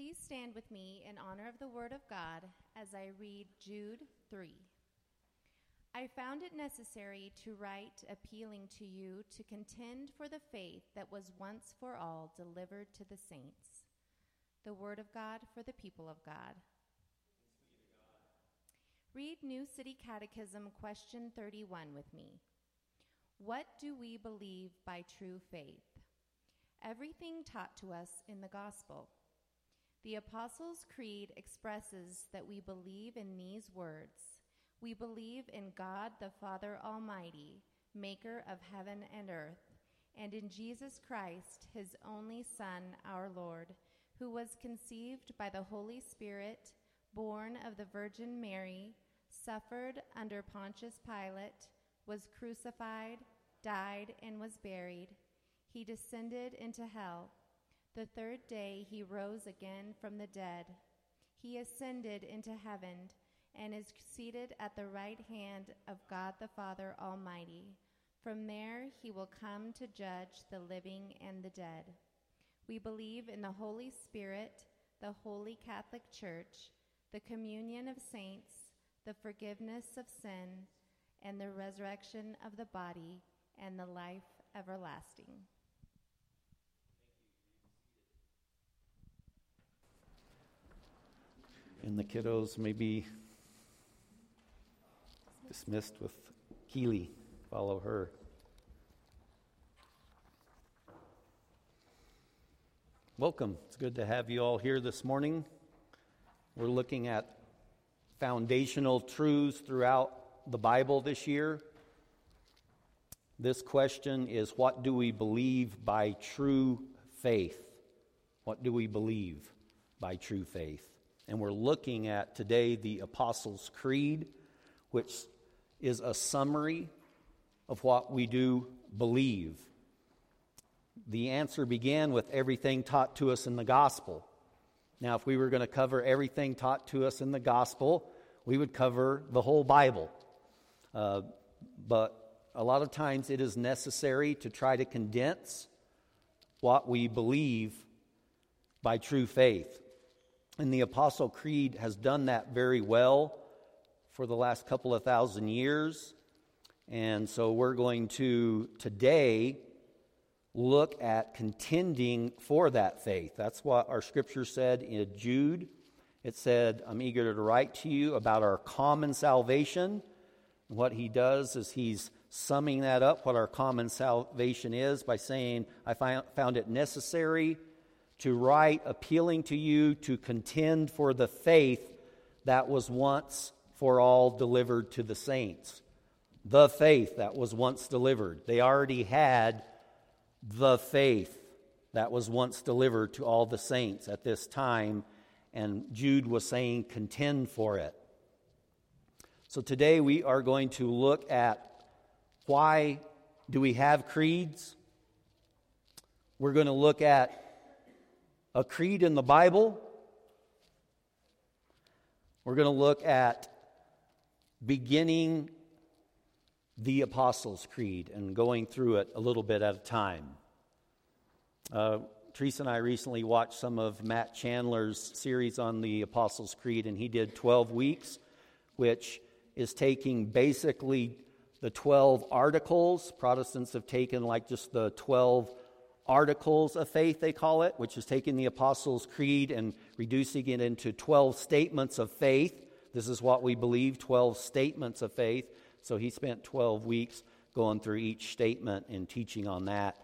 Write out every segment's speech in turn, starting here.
Please stand with me in honor of the Word of God as I read Jude 3. I found it necessary to write appealing to you to contend for the faith that was once for all delivered to the saints. The Word of God for the people of God. Read New City Catechism, question 31 with me. What do we believe by true faith? Everything taught to us in the gospel. The Apostles' Creed expresses that we believe in these words We believe in God the Father Almighty, maker of heaven and earth, and in Jesus Christ, his only Son, our Lord, who was conceived by the Holy Spirit, born of the Virgin Mary, suffered under Pontius Pilate, was crucified, died, and was buried. He descended into hell. The third day he rose again from the dead. He ascended into heaven and is seated at the right hand of God the Father Almighty. From there he will come to judge the living and the dead. We believe in the Holy Spirit, the Holy Catholic Church, the communion of saints, the forgiveness of sin, and the resurrection of the body, and the life everlasting. And the kiddos may be dismissed with Keely. Follow her. Welcome. It's good to have you all here this morning. We're looking at foundational truths throughout the Bible this year. This question is What do we believe by true faith? What do we believe by true faith? And we're looking at today the Apostles' Creed, which is a summary of what we do believe. The answer began with everything taught to us in the gospel. Now, if we were going to cover everything taught to us in the gospel, we would cover the whole Bible. Uh, but a lot of times it is necessary to try to condense what we believe by true faith. And the Apostle Creed has done that very well for the last couple of thousand years. And so we're going to today look at contending for that faith. That's what our scripture said in Jude. It said, I'm eager to write to you about our common salvation. What he does is he's summing that up, what our common salvation is, by saying, I found it necessary to write appealing to you to contend for the faith that was once for all delivered to the saints. The faith that was once delivered. They already had the faith that was once delivered to all the saints at this time, and Jude was saying, contend for it. So today we are going to look at why do we have creeds? We're going to look at a creed in the Bible. We're going to look at beginning the Apostles' Creed and going through it a little bit at a time. Uh, Teresa and I recently watched some of Matt Chandler's series on the Apostles' Creed, and he did 12 weeks, which is taking basically the 12 articles. Protestants have taken like just the 12 articles of faith, they call it, which is taking the Apostles' Creed and reducing it into 12 statements of faith. This is what we believe 12 statements of faith. So he spent 12 weeks going through each statement and teaching on that.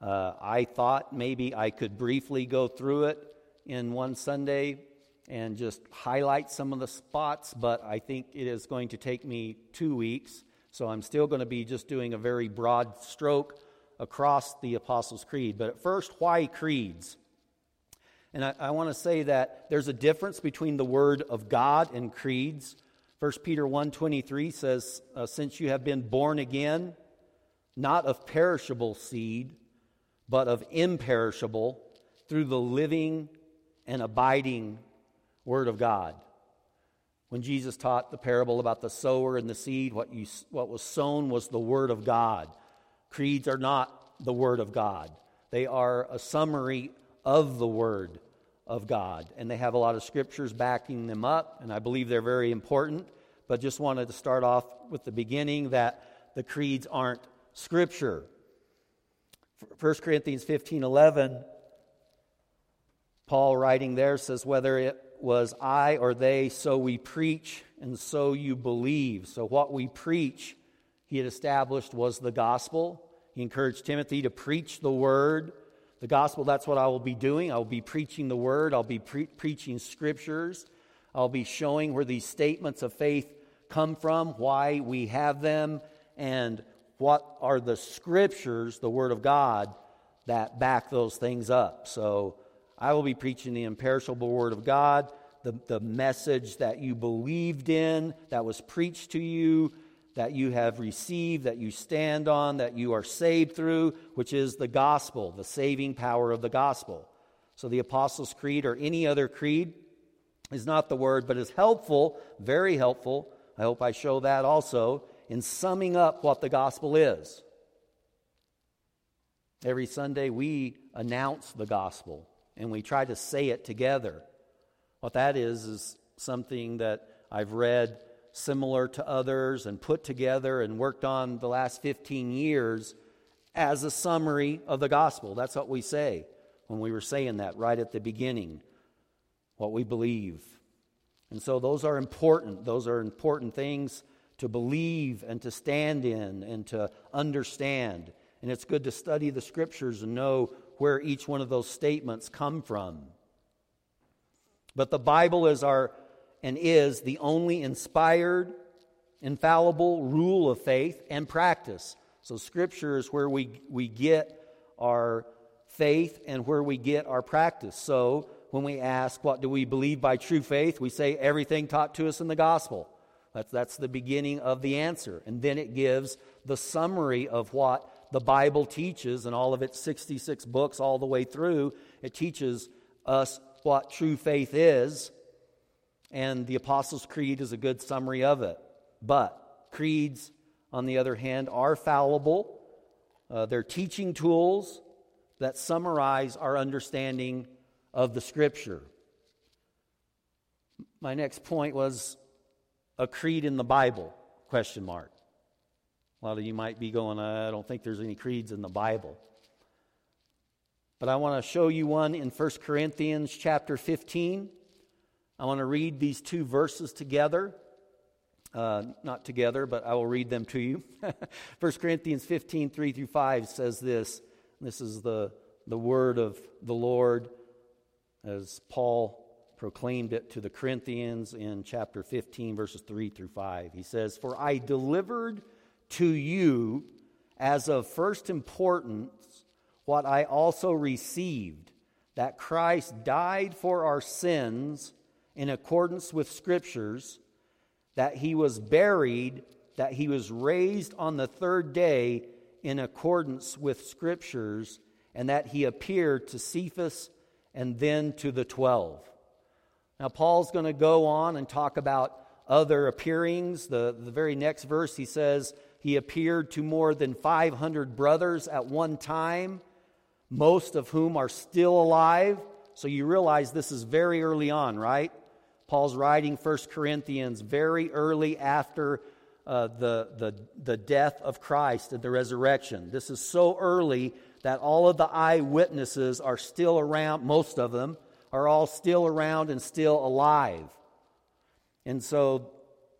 Uh, I thought maybe I could briefly go through it in one Sunday and just highlight some of the spots, but I think it is going to take me two weeks. So I'm still going to be just doing a very broad stroke across the Apostles' Creed. But at first, why creeds? And I, I want to say that there's a difference between the word of God and creeds. 1 Peter 1.23 says, uh, Since you have been born again, not of perishable seed, but of imperishable, through the living and abiding Word of God. When Jesus taught the parable about the sower and the seed, what, you, what was sown was the Word of God. Creeds are not the Word of God, they are a summary of the Word of God. And they have a lot of scriptures backing them up, and I believe they're very important. But just wanted to start off with the beginning that the creeds aren't scripture. 1 Corinthians 15 11, Paul writing there says, Whether it was I or they, so we preach, and so you believe. So what we preach, he had established, was the gospel. He encouraged Timothy to preach the word. The gospel, that's what I will be doing. I'll be preaching the word, I'll be pre- preaching scriptures, I'll be showing where these statements of faith come from, why we have them, and what are the scriptures, the word of God, that back those things up. So I will be preaching the imperishable word of God, the, the message that you believed in, that was preached to you, that you have received, that you stand on, that you are saved through, which is the gospel, the saving power of the gospel. So the Apostles' Creed or any other creed is not the word, but is helpful, very helpful. I hope I show that also in summing up what the gospel is. Every Sunday we announce the gospel and we try to say it together. What that is, is something that I've read similar to others and put together and worked on the last 15 years as a summary of the gospel. That's what we say when we were saying that right at the beginning, what we believe. And so those are important. Those are important things to believe and to stand in and to understand. And it's good to study the scriptures and know where each one of those statements come from. But the Bible is our and is the only inspired, infallible rule of faith and practice. So, Scripture is where we, we get our faith and where we get our practice. So, when we ask, What do we believe by true faith? we say, Everything taught to us in the gospel. That's, that's the beginning of the answer. And then it gives the summary of what the Bible teaches and all of its 66 books, all the way through. It teaches us what true faith is and the Apostles' Creed is a good summary of it. But creeds, on the other hand, are fallible. Uh, they're teaching tools that summarize our understanding of the Scripture. My next point was a creed in the Bible? Question mark. A lot of you might be going, I don't think there's any creeds in the Bible. But I want to show you one in 1 Corinthians chapter 15. I want to read these two verses together. Uh, not together, but I will read them to you. 1 Corinthians 15, 3 through 5 says this. This is the, the word of the Lord as Paul proclaimed it to the Corinthians in chapter 15, verses 3 through 5. He says, For I delivered to you as of first importance what I also received that Christ died for our sins in accordance with Scriptures, that he was buried, that he was raised on the third day in accordance with Scriptures, and that he appeared to Cephas and then to the twelve. Now, Paul's going to go on and talk about other appearings. The, the very next verse, he says, he appeared to more than 500 brothers at one time, most of whom are still alive. So you realize this is very early on, right? Paul's writing 1 Corinthians very early after uh, the, the, the death of Christ and the resurrection. This is so early that all of the eyewitnesses are still around, most of them are all still around and still alive. And so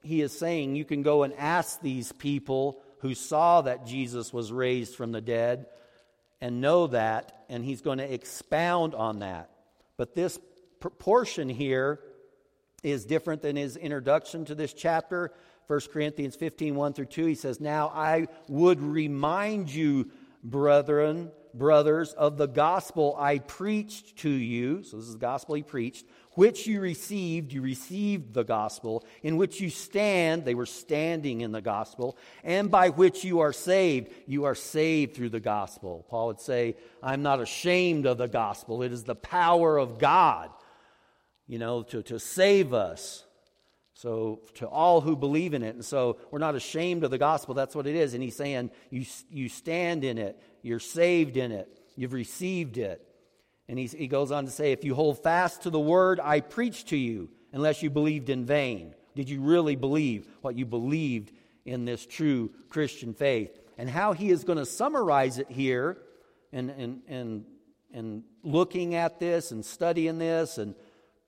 he is saying you can go and ask these people who saw that Jesus was raised from the dead and know that, and he's going to expound on that. But this proportion here is different than his introduction to this chapter. 1 Corinthians 15, 1 through 2, he says, Now I would remind you, brethren, brothers, of the gospel I preached to you. So this is the gospel he preached, which you received. You received the gospel, in which you stand. They were standing in the gospel, and by which you are saved. You are saved through the gospel. Paul would say, I'm not ashamed of the gospel. It is the power of God you know, to, to save us. So, to all who believe in it. And so, we're not ashamed of the gospel. That's what it is. And he's saying, you, you stand in it, you're saved in it, you've received it. And he, he goes on to say, If you hold fast to the word I preach to you, unless you believed in vain. Did you really believe what you believed in this true Christian faith? And how he is going to summarize it here and, and, and, and looking at this and studying this and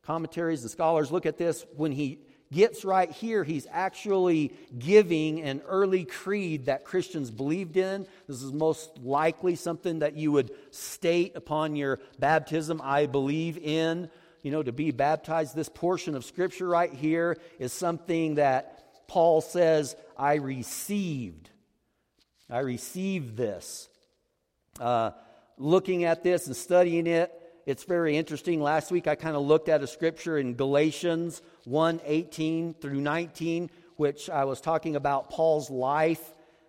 commentaries and scholars look at this when he gets right here, he's actually giving an early creed that Christians believed in. This is most likely something that you would state upon your baptism I believe in. You know, to be baptized, this portion of Scripture right here is something that Paul says, I received. I received this. Uh, looking at this and studying it, it's very interesting. Last week I kind of looked at a scripture in Galatians 1 18 through 19, which I was talking about Paul's life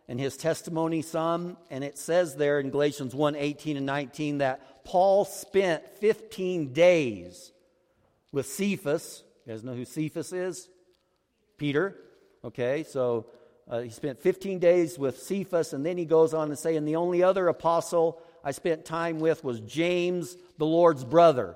and his testimony some. And it says there in Galatians 1 18 and 19 that Paul spent 15 days with Cephas. You guys know who Cephas is? Peter. Okay, so uh, he spent 15 days with Cephas, and then he goes on to say, and the only other apostle I spent time with was James, the Lord's brother.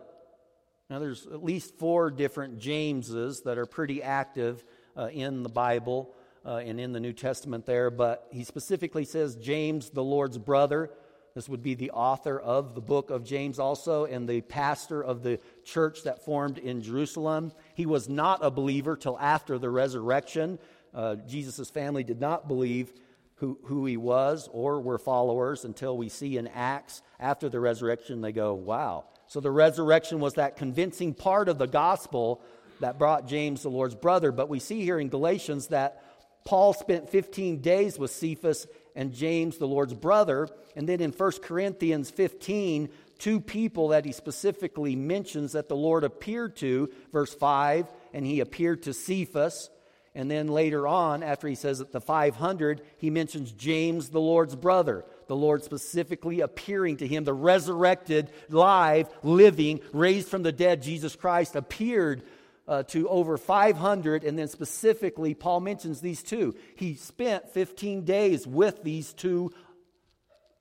Now, there's at least four different Jameses that are pretty active uh, in the Bible uh, and in the New Testament there, but he specifically says James, the Lord's brother. This would be the author of the book of James, also, and the pastor of the church that formed in Jerusalem. He was not a believer till after the resurrection. Uh, Jesus' family did not believe who, who he was or were followers until we see in Acts after the resurrection, they go, wow, so the resurrection was that convincing part of the gospel that brought James, the Lord's brother. But we see here in Galatians that Paul spent 15 days with Cephas and James, the Lord's brother. And then in 1 Corinthians 15, two people that he specifically mentions that the Lord appeared to, verse 5, and he appeared to Cephas. And then later on, after he says that the 500, he mentions James, the Lord's brother the Lord specifically appearing to him, the resurrected, live, living, raised from the dead Jesus Christ appeared uh, to over 500. And then specifically, Paul mentions these two. He spent 15 days with these two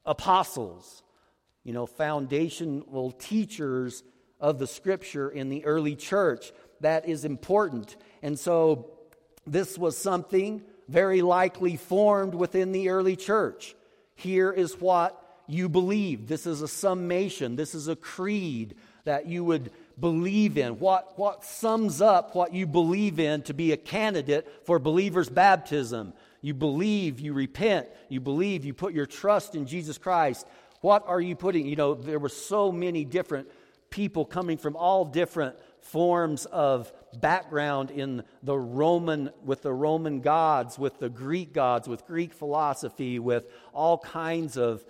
apostles, you know, foundational teachers of the scripture in the early church. That is important. And so this was something very likely formed within the early church. Here is what you believe. This is a summation. This is a creed that you would believe in. What, what sums up what you believe in to be a candidate for believer's baptism? You believe, you repent, you believe, you put your trust in Jesus Christ. What are you putting? You know, there were so many different people coming from all different forms of background in the Roman, with the Roman gods, with the Greek gods, with Greek philosophy, with all kinds of,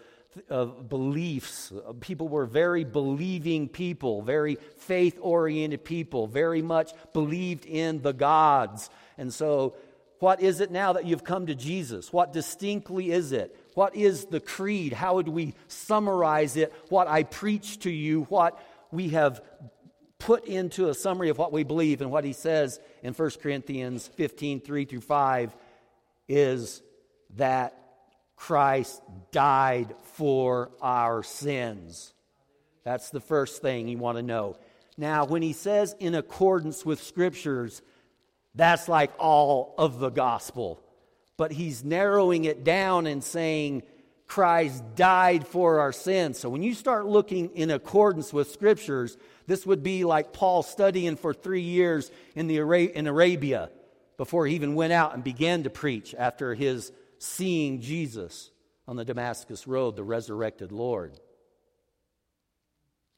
of beliefs. People were very believing people, very faith oriented people, very much believed in the gods. And so, what is it now that you've come to Jesus? What distinctly is it? What is the creed? How would we summarize it? What I preach to you, what we have put into a summary of what we believe and what he says in 1 Corinthians 15 3 through 5 is that Christ died for our sins. That's the first thing you want to know. Now, when he says in accordance with scriptures, that's like all of the gospel. But he's narrowing it down and saying, Christ died for our sins. So when you start looking in accordance with scriptures, this would be like Paul studying for three years in, the, in Arabia before he even went out and began to preach after his seeing Jesus on the Damascus Road, the resurrected Lord.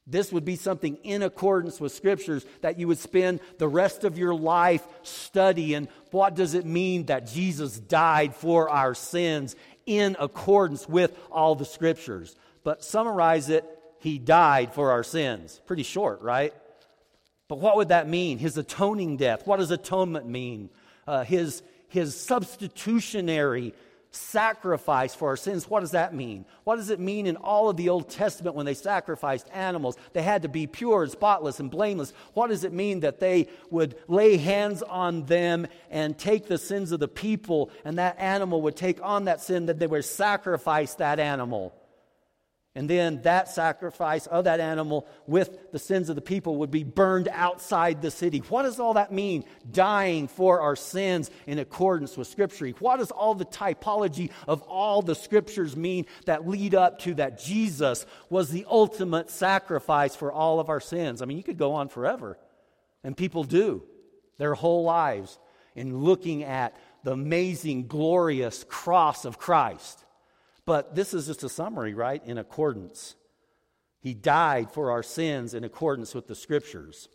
This would be something in accordance with scriptures that you would spend the rest of your life studying. What does it mean that Jesus died for our sins in accordance with all the scriptures? But summarize it he died for our sins. Pretty short, right? But what would that mean? His atoning death. What does atonement mean? Uh, his, his substitutionary sacrifice for our sins. What does that mean? What does it mean in all of the Old Testament when they sacrificed animals? They had to be pure and spotless and blameless. What does it mean that they would lay hands on them and take the sins of the people, and that animal would take on that sin, that they would sacrifice that animal? And then that sacrifice of that animal with the sins of the people would be burned outside the city. What does all that mean? Dying for our sins in accordance with Scripture. What does all the typology of all the Scriptures mean that lead up to that Jesus was the ultimate sacrifice for all of our sins? I mean, you could go on forever, and people do their whole lives in looking at the amazing, glorious cross of Christ. But this is just a summary, right? In accordance. He died for our sins in accordance with the scriptures.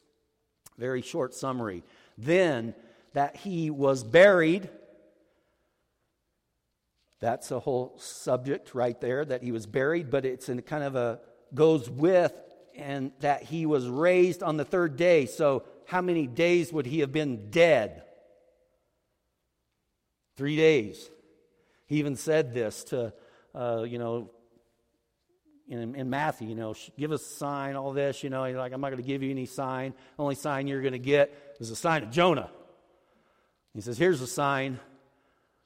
Very short summary. Then, that he was buried. That's a whole subject right there, that he was buried, but it's in kind of a goes with, and that he was raised on the third day. So, how many days would he have been dead? Three days. He even said this to uh, you know, in, in, Matthew, you know, give us a sign, all this, you know, he's like, I'm not going to give you any sign. The only sign you're going to get is a sign of Jonah. He says, Here's a sign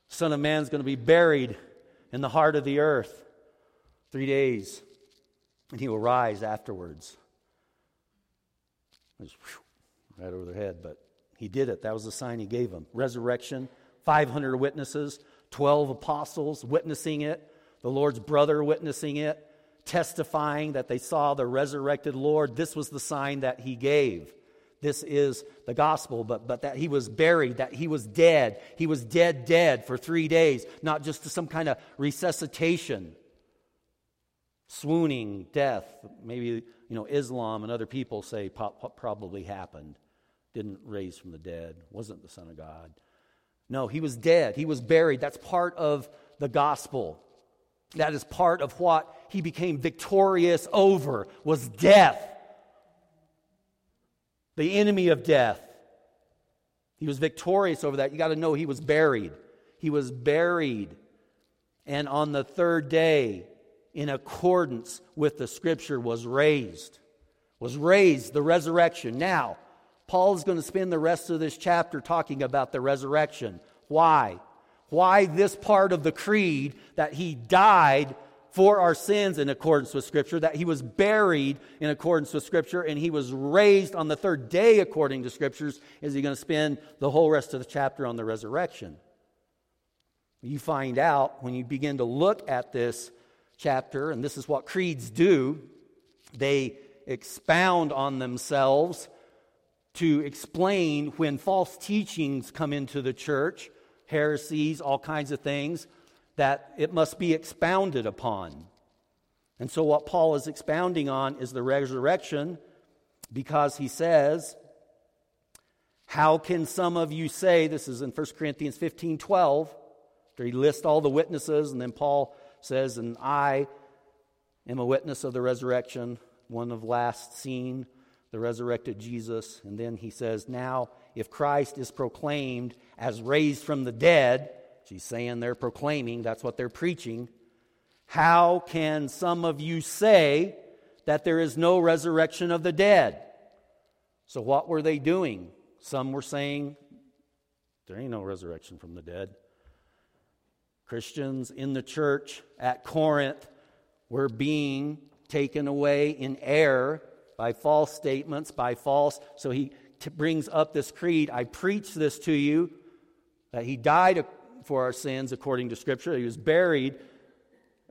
Son of Man's going to be buried in the heart of the earth three days, and he will rise afterwards. Was whew, right over their head, but he did it. That was the sign he gave them. Resurrection, 500 witnesses, 12 apostles witnessing it the Lord's brother witnessing it, testifying that they saw the resurrected Lord. This was the sign that he gave. This is the gospel, but, but that he was buried, that he was dead. He was dead, dead for three days, not just to some kind of resuscitation, swooning, death. Maybe, you know, Islam and other people say probably happened. Didn't raise from the dead, wasn't the Son of God. No, he was dead. He was buried. That's part of the gospel. That is part of what he became victorious over was death. The enemy of death. He was victorious over that. You got to know he was buried. He was buried. And on the third day, in accordance with the scripture, was raised. Was raised, the resurrection. Now, Paul is going to spend the rest of this chapter talking about the resurrection. Why? Why this part of the creed that he died for our sins in accordance with Scripture, that he was buried in accordance with Scripture, and he was raised on the third day according to Scriptures, is he going to spend the whole rest of the chapter on the resurrection? You find out when you begin to look at this chapter, and this is what creeds do, they expound on themselves to explain when false teachings come into the church heresies, all kinds of things, that it must be expounded upon. And so, what Paul is expounding on is the resurrection because he says, How can some of you say, this is in 1 Corinthians 15 12, after he lists all the witnesses, and then Paul says, And I am a witness of the resurrection, one of last seen, the resurrected Jesus. And then he says, Now, if Christ is proclaimed as raised from the dead, she's saying they're proclaiming, that's what they're preaching, how can some of you say that there is no resurrection of the dead? So, what were they doing? Some were saying, there ain't no resurrection from the dead. Christians in the church at Corinth were being taken away in error by false statements, by false. So he t- brings up this creed I preach this to you that he died for our sins according to Scripture, he was buried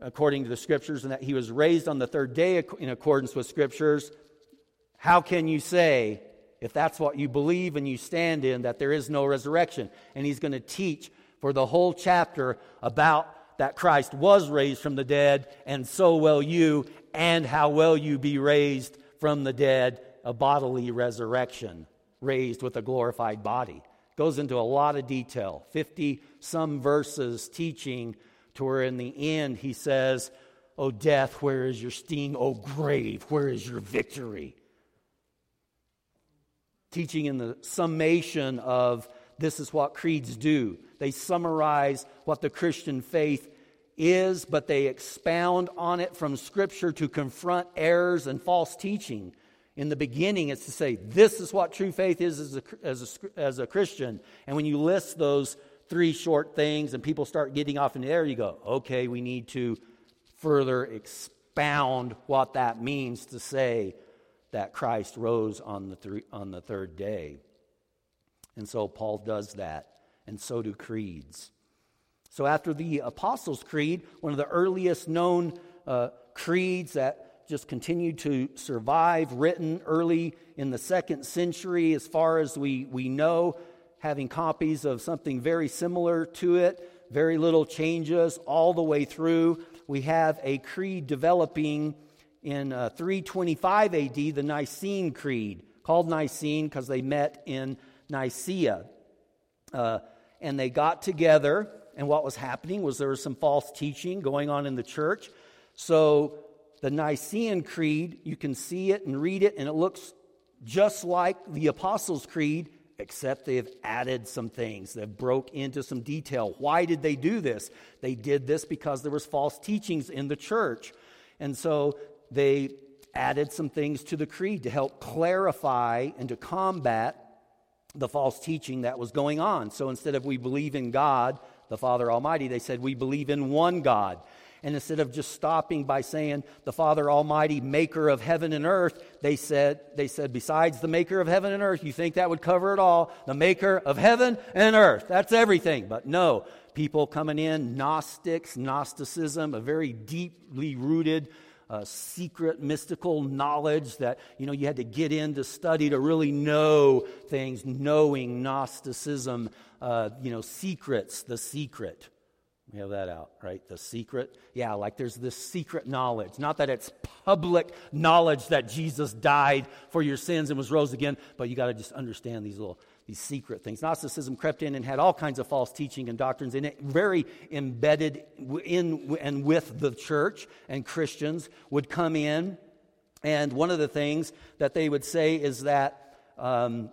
according to the Scriptures, and that he was raised on the third day in accordance with Scriptures. How can you say, if that's what you believe and you stand in, that there is no resurrection? And he's going to teach for the whole chapter about that Christ was raised from the dead, and so will you, and how will you be raised from the dead, a bodily resurrection raised with a glorified body. Goes into a lot of detail, 50 some verses teaching to where in the end he says, O death, where is your sting? O grave, where is your victory? Teaching in the summation of this is what creeds do. They summarize what the Christian faith is, but they expound on it from Scripture to confront errors and false teaching in the beginning, it's to say, this is what true faith is as a, as a, as a Christian. And when you list those three short things and people start getting off in the air, you go, okay, we need to further expound what that means to say that Christ rose on the, th- on the third day. And so Paul does that, and so do creeds. So, after the Apostles' Creed, one of the earliest known uh, creeds that just continued to survive, written early in the second century, as far as we, we know, having copies of something very similar to it, very little changes all the way through. We have a creed developing in uh, 325 AD, the Nicene Creed, called Nicene because they met in Nicaea. Uh, and they got together, and what was happening was there was some false teaching going on in the church. So the Nicene Creed, you can see it and read it, and it looks just like the Apostles' Creed, except they have added some things. They've broke into some detail. Why did they do this? They did this because there was false teachings in the church. And so they added some things to the creed to help clarify and to combat the false teaching that was going on. So instead of we believe in God, the Father Almighty, they said we believe in one God. And instead of just stopping by saying the Father Almighty, maker of heaven and earth, they said, they said, besides the maker of heaven and earth, you think that would cover it all? The maker of heaven and earth. That's everything. But no, people coming in, Gnostics, Gnosticism, a very deeply rooted uh, secret mystical knowledge that you know you had to get in to study to really know things knowing gnosticism uh, you know secrets the secret we have that out right the secret yeah like there's this secret knowledge not that it's public knowledge that jesus died for your sins and was rose again but you got to just understand these little these secret things. Gnosticism crept in and had all kinds of false teaching and doctrines in it, very embedded in and with the church, and Christians would come in. And one of the things that they would say is that um,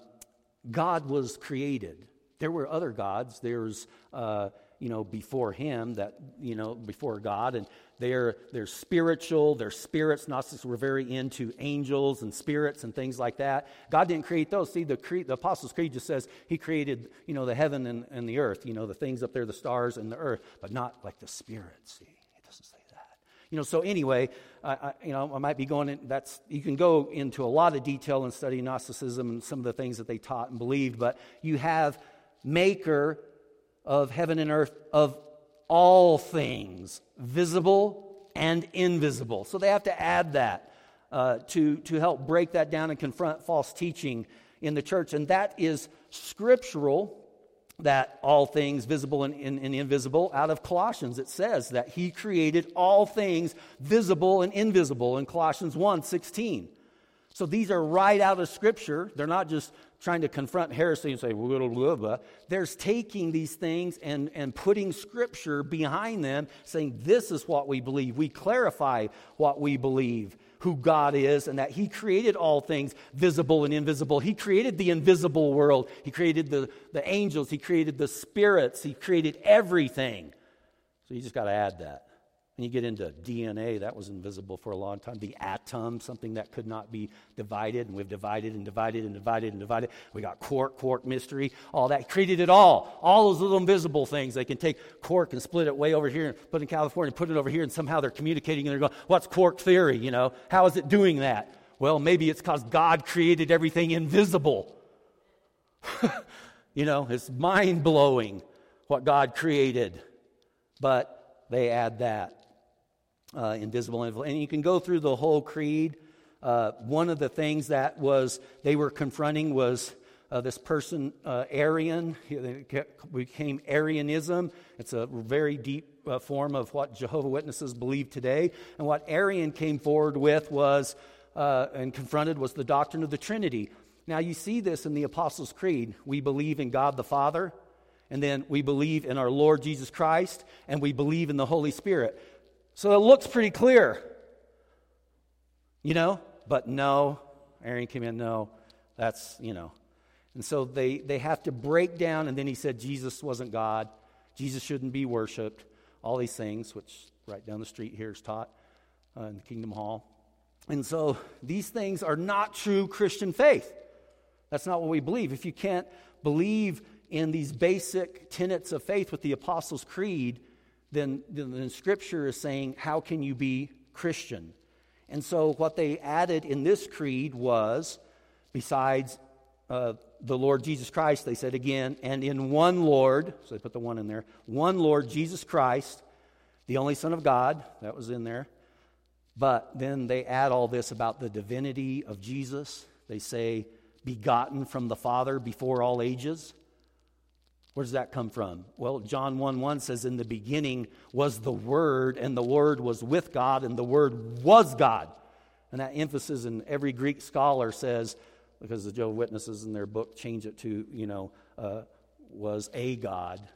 God was created. There were other gods. There's, uh, you know, before him, that, you know, before God. And they're, they're spiritual, they're spirits. Gnostics were very into angels and spirits and things like that. God didn't create those. See, the, the Apostles' Creed just says he created, you know, the heaven and, and the earth, you know, the things up there, the stars and the earth, but not like the spirits. See, it doesn't say that. You know, so anyway, I, I, you know, I might be going in, that's, you can go into a lot of detail and study Gnosticism and some of the things that they taught and believed, but you have maker of heaven and earth, of all things, visible and invisible. So they have to add that uh, to, to help break that down and confront false teaching in the church. And that is scriptural, that all things visible and, and, and, invisible. Out of Colossians, it says that he created all things visible and invisible in Colossians 1 16. So these are right out of Scripture. They're not just trying to confront heresy and say, blah, blah, blah. There's taking these things and, and putting Scripture behind them, saying, this is what we believe. We clarify what we believe, who God is, and that He created all things visible and invisible. He created the invisible world, He created the, the angels, He created the spirits, He created everything. So you just got to add that. And you get into DNA, that was invisible for a long time. The atom, something that could not be divided, and we've divided and divided and divided and divided. We got quark, quark mystery, all that. created it all. All those little invisible things. They can take quark and split it way over here and put it in California and put it over here, and somehow they're communicating and they're going, What's quark theory? You know, how is it doing that? Well, maybe it's because God created everything invisible. you know, it's mind blowing what God created. But they add that uh, invisible And you can go through the whole creed. Uh, one of the things that was they were confronting was uh, this person, uh, Arian. Became Arianism. It's a very deep uh, form of what Jehovah Witnesses believe today. And what Arian came forward with was uh, and confronted was the doctrine of the Trinity. Now you see this in the Apostles' Creed. We believe in God the Father, and then we believe in our Lord Jesus Christ, and we believe in the Holy Spirit. So it looks pretty clear. You know? But no, Aaron came in, no, that's, you know. And so they, they have to break down, and then he said Jesus wasn't God. Jesus shouldn't be worshiped. All these things, which right down the street here is taught uh, in the Kingdom Hall. And so these things are not true Christian faith. That's not what we believe. If you can't believe in these basic tenets of faith with the Apostles' Creed, then, then Scripture is saying, how can you be Christian. And so, what they added in this creed was, besides uh, the Lord Jesus Christ, they said again, and in one Lord, so they put the one in there, one Lord Jesus Christ, the only Son of God, that was in there. But then they add all this about the divinity of Jesus. They say, begotten from the Father before all ages. Where does that come from? Well, John 1 1 says, In the beginning was the Word, and the Word was with God, and the Word was God. And that emphasis in every Greek scholar says, because the Jehovah's Witnesses in their book change it to, you know, uh, was a God.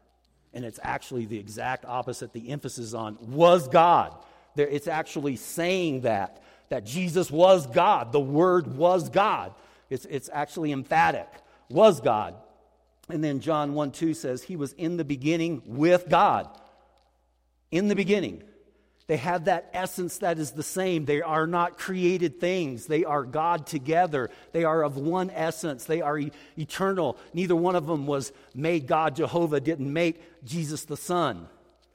And it's actually the exact opposite. The emphasis on was God. There, it's actually saying that, that Jesus was God. The Word was God. It's, it's actually emphatic. Was God. And then John 1 2 says, He was in the beginning with God. In the beginning. They have that essence that is the same. They are not created things. They are God together. They are of one essence. They are e- eternal. Neither one of them was made God. Jehovah didn't make Jesus the Son.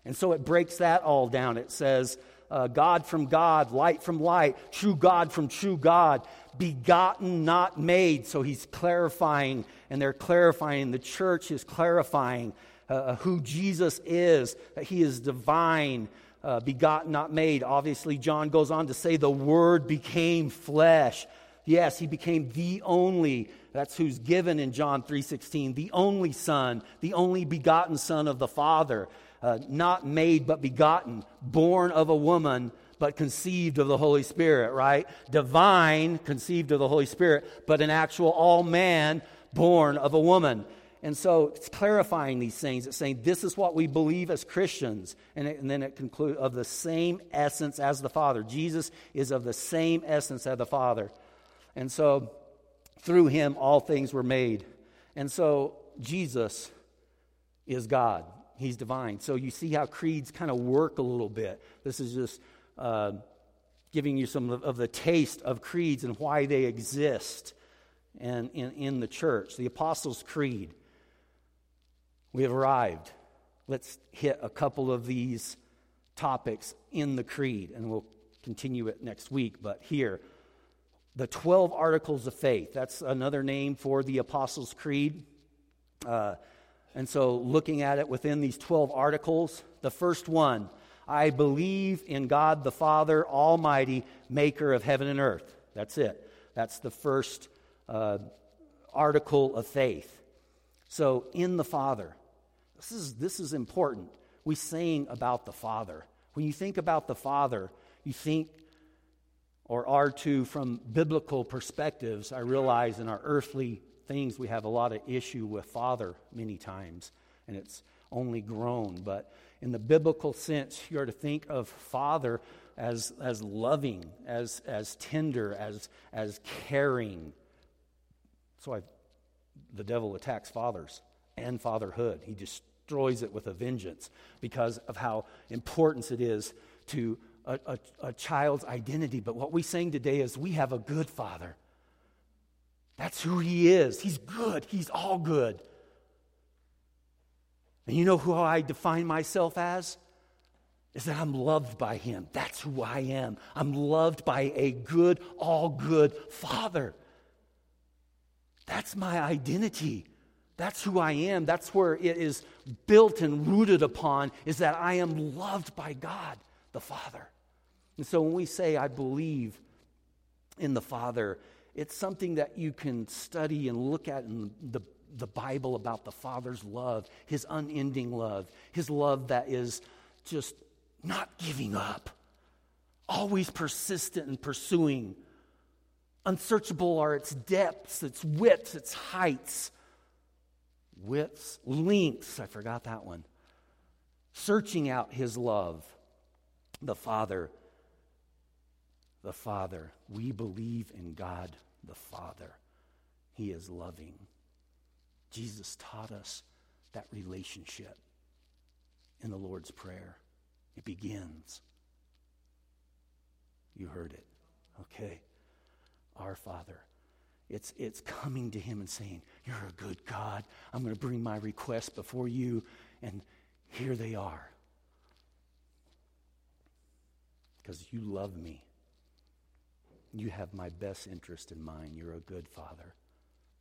And so it breaks that all down. It says, uh, God from God, light from light, true God from true God, begotten, not made. So he's clarifying, and they're clarifying. The church is clarifying uh, uh who Jesus is, that he is divine uh, begotten, not made. Obviously, John goes on to say the Word became flesh. Yes, he became the only. That's who's given in John 3:16, the only Son, the only begotten Son of the Father, uh, not made but begotten, born of a woman but conceived of the Holy Spirit, right? Divine, conceived of the Holy Spirit, but an actual all man born of a woman. And so it's clarifying these things. It's saying this is what we believe as Christians. And, it, and then it concludes of the same essence as the Father. Jesus is of the same essence as the Father. And so through him, all things were made. And so Jesus is God. He's divine. So you see how creeds kind of work a little bit. This is just uh, giving you some of, the taste of creeds and why they exist and in, in the church. The Apostles' Creed we have arrived. Let's hit a couple of these topics in the creed, and we'll continue it next week. But here, the 12 articles of faith. That's another name for the Apostles' Creed. Uh, and so, looking at it within these 12 articles, the first one I believe in God the Father Almighty, maker of heaven and earth. That's it. That's the first uh, article of faith. So, in the Father. This is, this is important. We sing about the Father. When you think about the Father, you think, or are to, from biblical perspectives, I realize in our earthly things we have a lot of issue with Father many times, and it's only grown. But in the biblical sense, you are to think of Father as, as loving, as, as tender, as, as caring. So I, the devil attacks fathers and fatherhood. He destroys it with a vengeance because of how important it is to a, a, a, child's identity. But what we sing today is we have a good father. That's who he is. He's good, he's all good. And you know who I define myself as? Is that I'm loved by him. That's who I am. I'm loved by a good, all good father. That's my identity. That's who I am. That's where it is built and rooted upon, is that I am loved by God the Father. And so when we say, I believe in the Father, it's something that you can study and look at in the, the Bible about the Father's love, his unending love, his love that is just not giving up, always persistent and pursuing. Unsearchable are its depths, its widths, its heights widths, lengths. I forgot that one. Searching out his love. The Father. The Father. We believe in God the Father. He is loving. Jesus taught us that relationship in the Lord's Prayer. It begins. You heard it. Okay. Our Father it's, it's coming to him and saying, You're a good God. I'm going to bring my requests before you, and here they are. because you love me. You have my best interest in mind. You're a good father.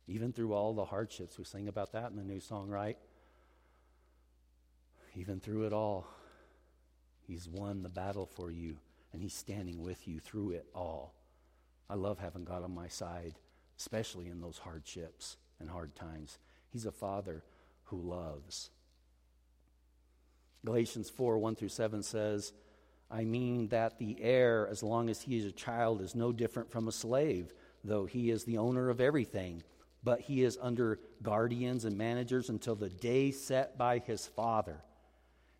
Even through all the hardships, we sing about that in the new song, right? Even through it all, He's won the battle for you, and He's standing with you through it all. I love having God on my side, especially in those hardships and hard times. He's a father who loves. Galatians 4 1 through 7 says, I mean that the heir, as long as he is a child, is no different from a slave, though he is the owner of everything. But he is under guardians and managers until the day set by his father.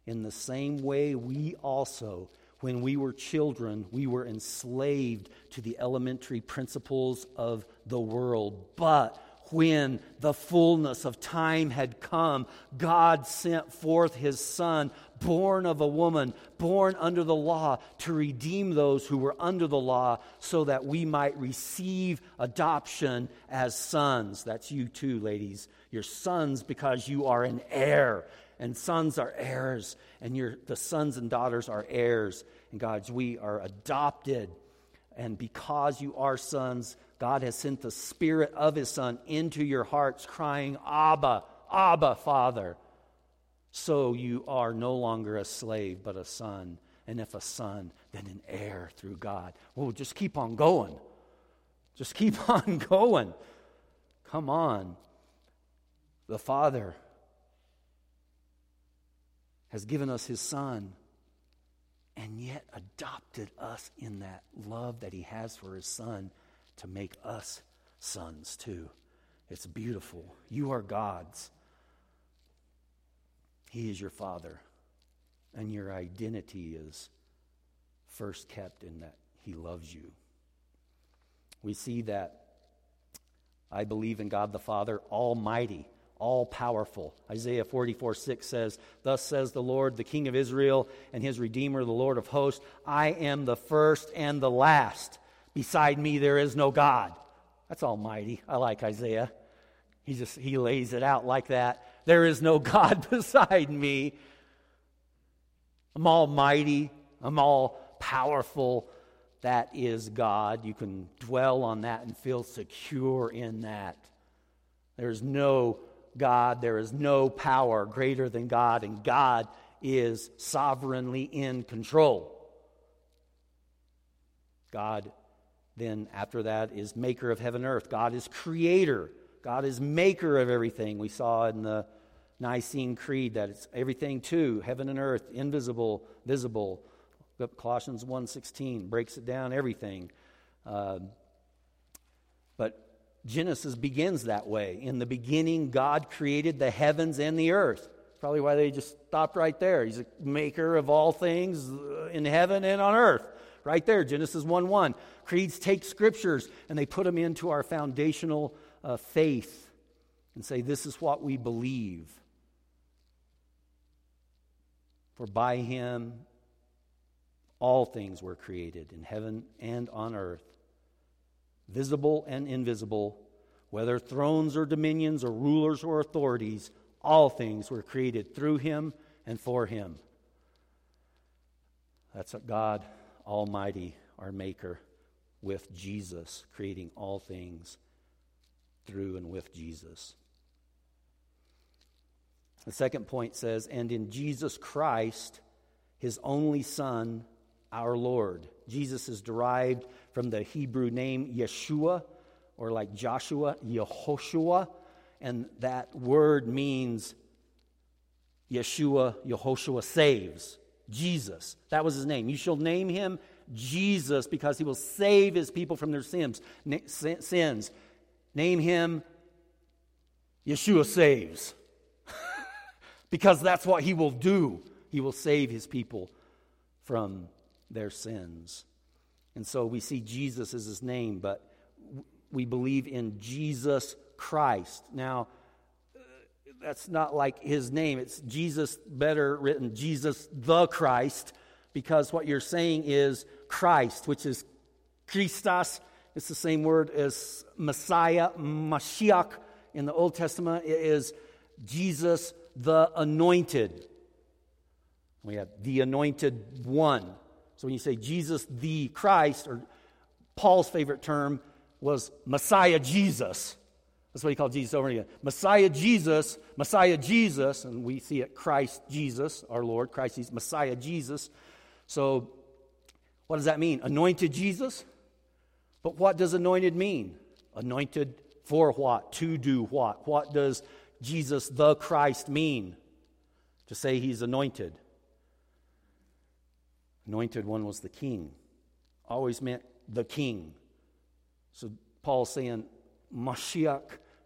In the same way, we also, when we were children, we were enslaved to the elementary principles of the world. But when the fullness of time had come, God sent forth his Son, born of a woman, born under the law, to redeem those who were under the law, so that we might receive adoption as sons. That's you too, ladies. You're sons because you are an heir, and sons are heirs, and you the sons and daughters are heirs. And God's, we are adopted. And because you are sons, God has sent the Spirit of His Son into your hearts, crying, Abba, Abba, Father. So you are no longer a slave, but a son. And if a son, then an heir through God. Well, just keep on going. Just keep on going. Come on. The Father has given us His Son and yet adopted us in that love that He has for His Son to make us sons too. It's beautiful. You are God's. He is your Father. And your identity is first kept in that He loves you. We see that I believe in God the Father, Almighty, all powerful. Isaiah 44 6 says, Thus says the Lord, the King of Israel, and his Redeemer, the Lord of hosts, I am the first and the last Beside me, there is no God. That's almighty. I like Isaiah. He just he lays it out like that. There is no God beside me. I'm almighty. I'm all powerful. That is God. You can dwell on that and feel secure in that. There's no God, there is no power greater than God, and God is sovereignly in control. God then after that is maker of heaven and earth. God is creator. God is maker of everything. We saw in the Nicene Creed that it's everything too, heaven and earth, invisible, visible. Colossians 1.16 breaks it down, everything. Uh, but Genesis begins that way. In the beginning, God created the heavens and the earth. Probably why they just stopped right there. He's a maker of all things in heaven and on earth. Right there, Genesis 1 1. Creeds take scriptures and they put them into our foundational uh, faith and say, This is what we believe. For by him all things were created in heaven and on earth, visible and invisible, whether thrones or dominions or rulers or authorities, all things were created through him and for him. That's what God Almighty, our Maker with Jesus, creating all things through and with Jesus. The second point says, and in Jesus Christ, his only Son, our Lord. Jesus is derived from the Hebrew name Yeshua, or like Joshua, Yehoshua, and that word means Yeshua, Yehoshua saves. Jesus. That was his name. You shall name him Jesus because he will save his people from their sins. sins. Name him Yeshua saves. because that's what he will do. He will save his people from their sins. And so we see Jesus as his name, but we believe in Jesus Christ. Now, that's not like his name. It's Jesus, better written, Jesus the Christ, because what you're saying is Christ, which is Christos. It's the same word as Messiah, Mashiach in the Old Testament. It is Jesus the Anointed. We have the Anointed One. So when you say Jesus the Christ, or Paul's favorite term was Messiah Jesus. That's what he called Jesus over and again. Messiah Jesus, Messiah Jesus, and we see it Christ Jesus, our Lord, Christ Jesus, Messiah Jesus. So what does that mean? Anointed Jesus? But what does anointed mean? Anointed for what? To do what? What does Jesus the Christ mean? To say he's anointed. Anointed one was the king. Always meant the king. So Paul's saying, Mashiach,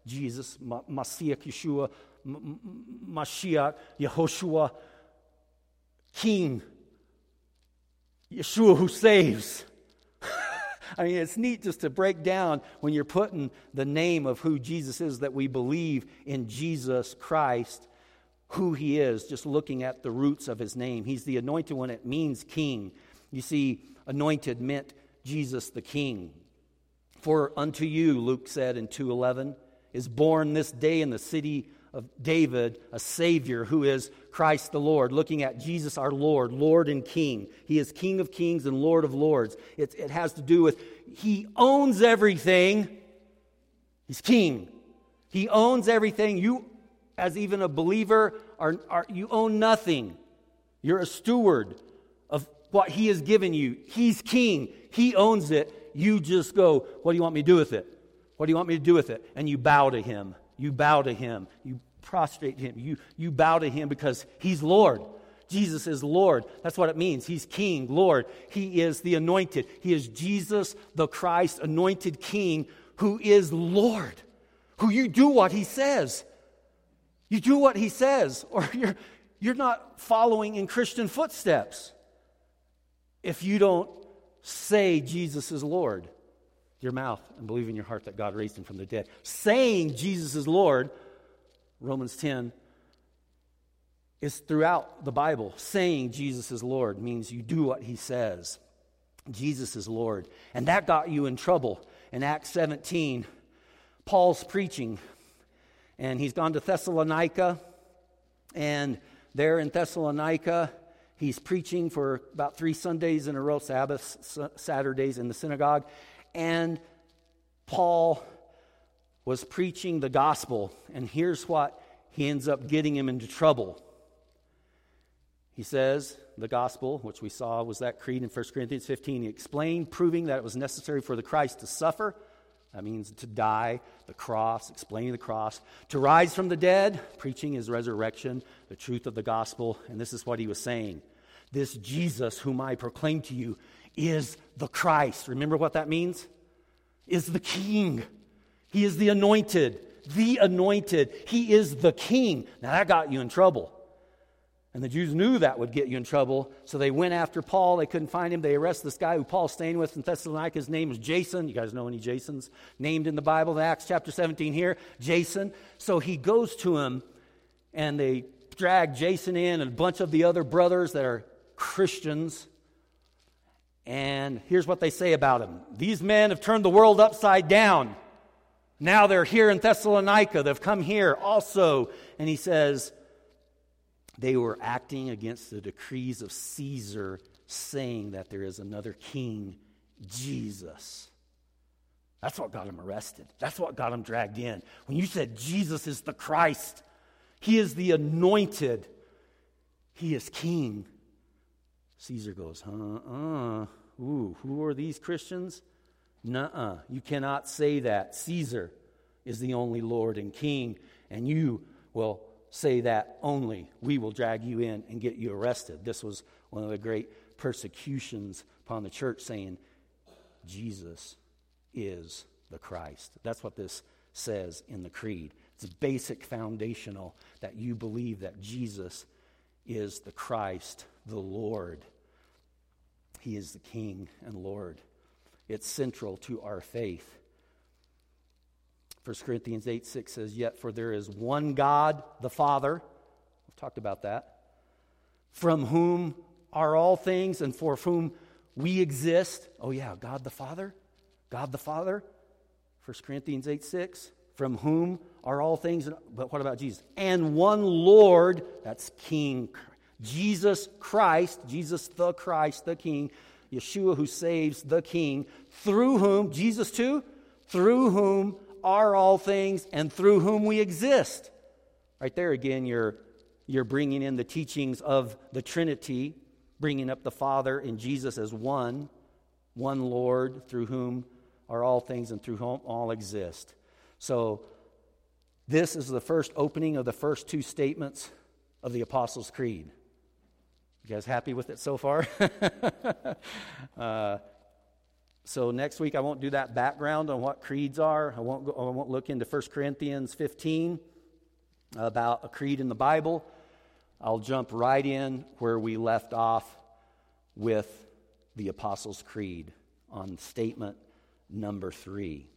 Jesus, Mashiach, Yeshua, Mashiach, Yehoshua, King, Yeshua who saves. I mean, it's neat just to break down when you're putting the name of who Jesus is that we believe in Jesus Christ, who he is, just looking at the roots of his name. He's the anointed one, it means king. You see, anointed meant Jesus the king. For unto you, Luke said in 211, is born this day in the city of David a Savior who is Christ the Lord, looking at Jesus our Lord, Lord and King. He is King of kings and Lord of lords. It, it has to do with He owns everything. He's King. He owns everything. You, as even a believer, are, are you own nothing. You're a steward of what He has given you. He's King. He owns it. You just go, What do you want me to do with it? What do you want me to do with it? And you bow to Him. You bow to him. You prostrate to him. You, you bow to him because he's Lord. Jesus is Lord. That's what it means. He's King, Lord. He is the anointed. He is Jesus, the Christ, anointed King, who is Lord, who you do what he says. You do what he says, or you're, you're not following in Christian footsteps if you don't say Jesus is Lord your mouth and believe in your heart that God raised him from the dead. Saying Jesus is Lord, Romans 10, is throughout the Bible. Saying Jesus is Lord means you do what he says. Jesus is Lord. And that got you in trouble. In Acts 17, Paul's preaching, and he's gone to Thessalonica, and there in Thessalonica, he's preaching for about three Sundays in a row, Sabbaths, Saturdays in the synagogue, and Paul was preaching the gospel, and here's what he ends up getting him into trouble. He says, the gospel, which we saw was that creed in 1 Corinthians 15, he explained, proving that it was necessary for the Christ to suffer. That means to die, the cross, explaining the cross, to rise from the dead, preaching his resurrection, the truth of the gospel. And this is what he was saying This Jesus, whom I proclaim to you, is the Christ. Remember what that means? Is the King. He is the anointed, the anointed. He is the King. Now that got you in trouble. And the Jews knew that would get you in trouble, so they went after Paul. They couldn't find him. They arrested this guy who Paul's staying with in Thessalonica. His name is Jason. You guys know any Jasons named in the Bible in Acts chapter 17 here? Jason. So he goes to him, and they drag Jason in and a bunch of the other brothers that are Christians. And here's what they say about him These men have turned the world upside down. Now they're here in Thessalonica. They've come here also. And he says, they were acting against the decrees of Caesar, saying that there is another king, Jesus. That's what got him arrested. That's what got him dragged in. When you said Jesus is the Christ, he is the anointed, he is king. Caesar goes, huh? Uh, Ooh, who are these Christians? Nuh-uh. You cannot say that. Caesar is the only Lord and King, and you will say that only. We will drag you in and get you arrested. This was one of the great persecutions upon the church, saying, Jesus is the Christ. That's what this says in the creed. It's basic foundational that you believe that Jesus is the Christ, the Lord. He is the King and Lord. It's central to our faith. 1 Corinthians 8 6 says, Yet for there is one God, the Father. We've talked about that. From whom are all things and for whom we exist. Oh, yeah, God the Father. God the Father. 1 Corinthians 8 6. From whom are all things. But what about Jesus? And one Lord, that's King Jesus Christ, Jesus the Christ, the King, Yeshua who saves, the King, through whom, Jesus too, through whom are all things and through whom we exist. Right there again, you're, you're bringing in the teachings of the Trinity, bringing up the Father and Jesus as one, one Lord, through whom are all things and through whom all exist. So, this is the first opening of the first two statements of the Apostles' Creed. You guys happy with it so far? uh, so next week I won't do that background on what creeds are. I won't, go, I won't look into 1 Corinthians 15 about a creed in the Bible. I'll jump right in where we left off with the Apostles' Creed on statement number three.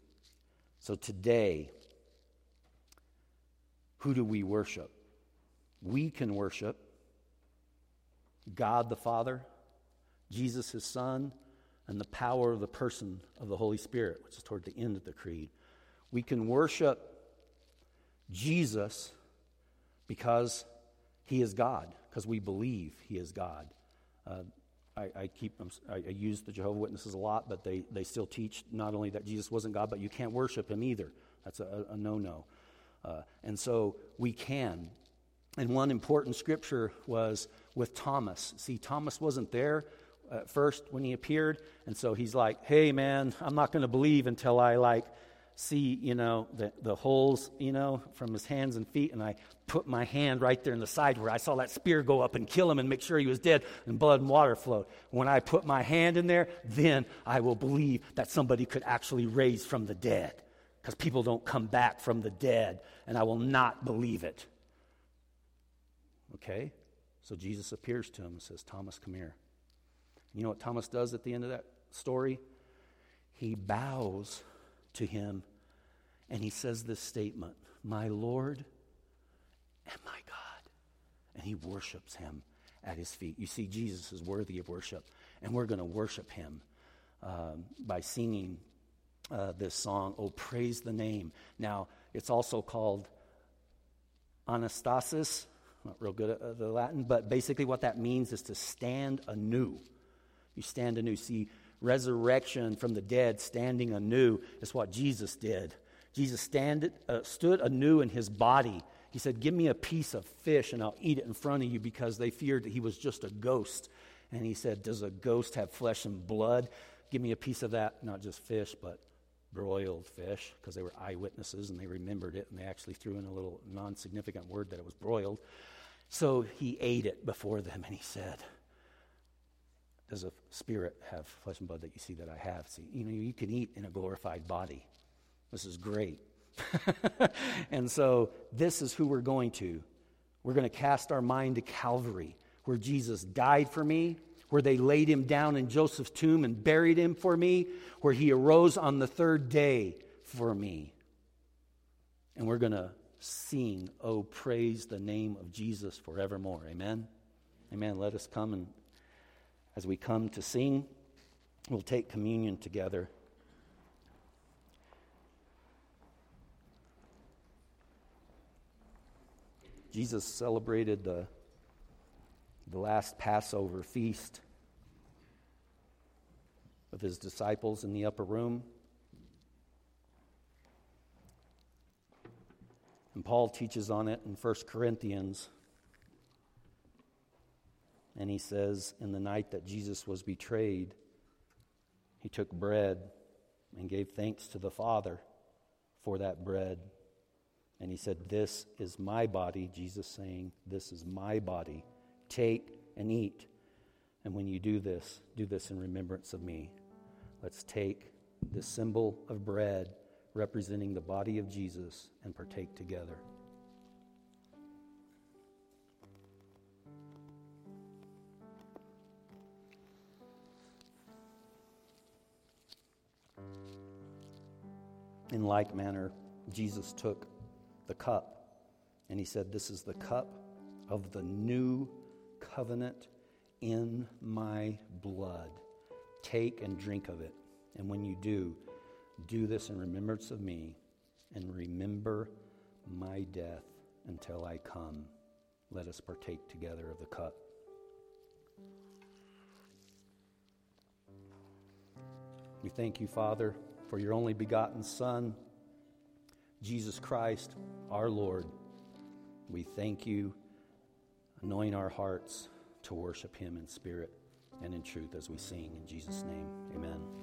So today, who do we worship? We can worship God the Father, Jesus his Son, and the power of the person of the Holy Spirit, which is toward the end of the creed. We can worship Jesus because he is God, because we believe he is God. Uh, I, I, keep I use the Jehovah Witnesses a lot, but they, they still teach not only that Jesus wasn't God, but you can't worship him either. That's a, a no no. Uh, and so we can. And one important scripture was with Thomas. See, Thomas wasn't there at first when he appeared, and so he's like, "Hey, man, I'm not going to believe until I like see, you know, the, the holes, you know, from his hands and feet, and I put my hand right there in the side where I saw that spear go up and kill him and make sure he was dead, and blood and water flowed. When I put my hand in there, then I will believe that somebody could actually raise from the dead, because people don't come back from the dead, and I will not believe it." Okay? So Jesus appears to him and says, Thomas, come here. You know what Thomas does at the end of that story? He bows to him and he says this statement My Lord and my God. And he worships him at his feet. You see, Jesus is worthy of worship, and we're going to worship him um, by singing uh, this song, Oh, Praise the Name. Now, it's also called Anastasis not real good at the Latin, but basically what that means is to stand anew. You stand anew. See, resurrection from the dead, standing anew, is what Jesus did. Jesus stand, uh, stood anew in his body. He said, Give me a piece of fish and I'll eat it in front of you because they feared that he was just a ghost. And he said, Does a ghost have flesh and blood? Give me a piece of that, not just fish, but broiled fish, because they were eyewitnesses and they remembered it and they actually threw in a little non significant word that it was broiled. So he ate it before them and he said, Does a spirit have flesh and blood that you see that I have? See, you know, you can eat in a glorified body. This is great. and so this is who we're going to. We're going to cast our mind to Calvary, where Jesus died for me, where they laid him down in Joseph's tomb and buried him for me, where he arose on the third day for me. And we're going to sing, Oh, praise the name of Jesus forevermore. Amen. Amen. Let us come and as we come to sing, we'll take communion together. Jesus celebrated the, the last Passover feast with his disciples in the upper room. And Paul teaches on it in 1 Corinthians. And he says, In the night that Jesus was betrayed, he took bread and gave thanks to the Father for that bread. And he said, This is my body, Jesus saying, This is my body. Take and eat. And when you do this, do this in remembrance of me. Let's take this symbol of bread representing the body of Jesus and partake together. In like manner, Jesus took the cup and he said, This is the cup of the new covenant in my blood. Take and drink of it. And when you do, do this in remembrance of me, and remember my death until I come. Let us partake together of the cup. We thank you, Father, for your only begotten Son, Jesus Christ, our Lord. We thank you, anoint our hearts to worship him in spirit and in truth as we sing. In Jesus' name, amen.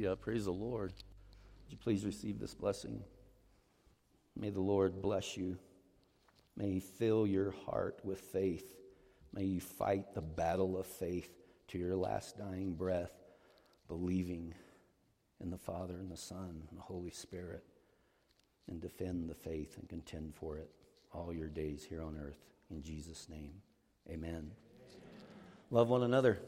Hallelujah. Praise the Lord. Would you please receive this blessing? May the Lord bless you. May He fill your heart with faith. May you fight the battle of faith to your last dying breath, believing in the Father and the Son and the Holy Spirit, and defend the faith and contend for it all your days here on earth. In Jesus' name, amen. amen. Love one another.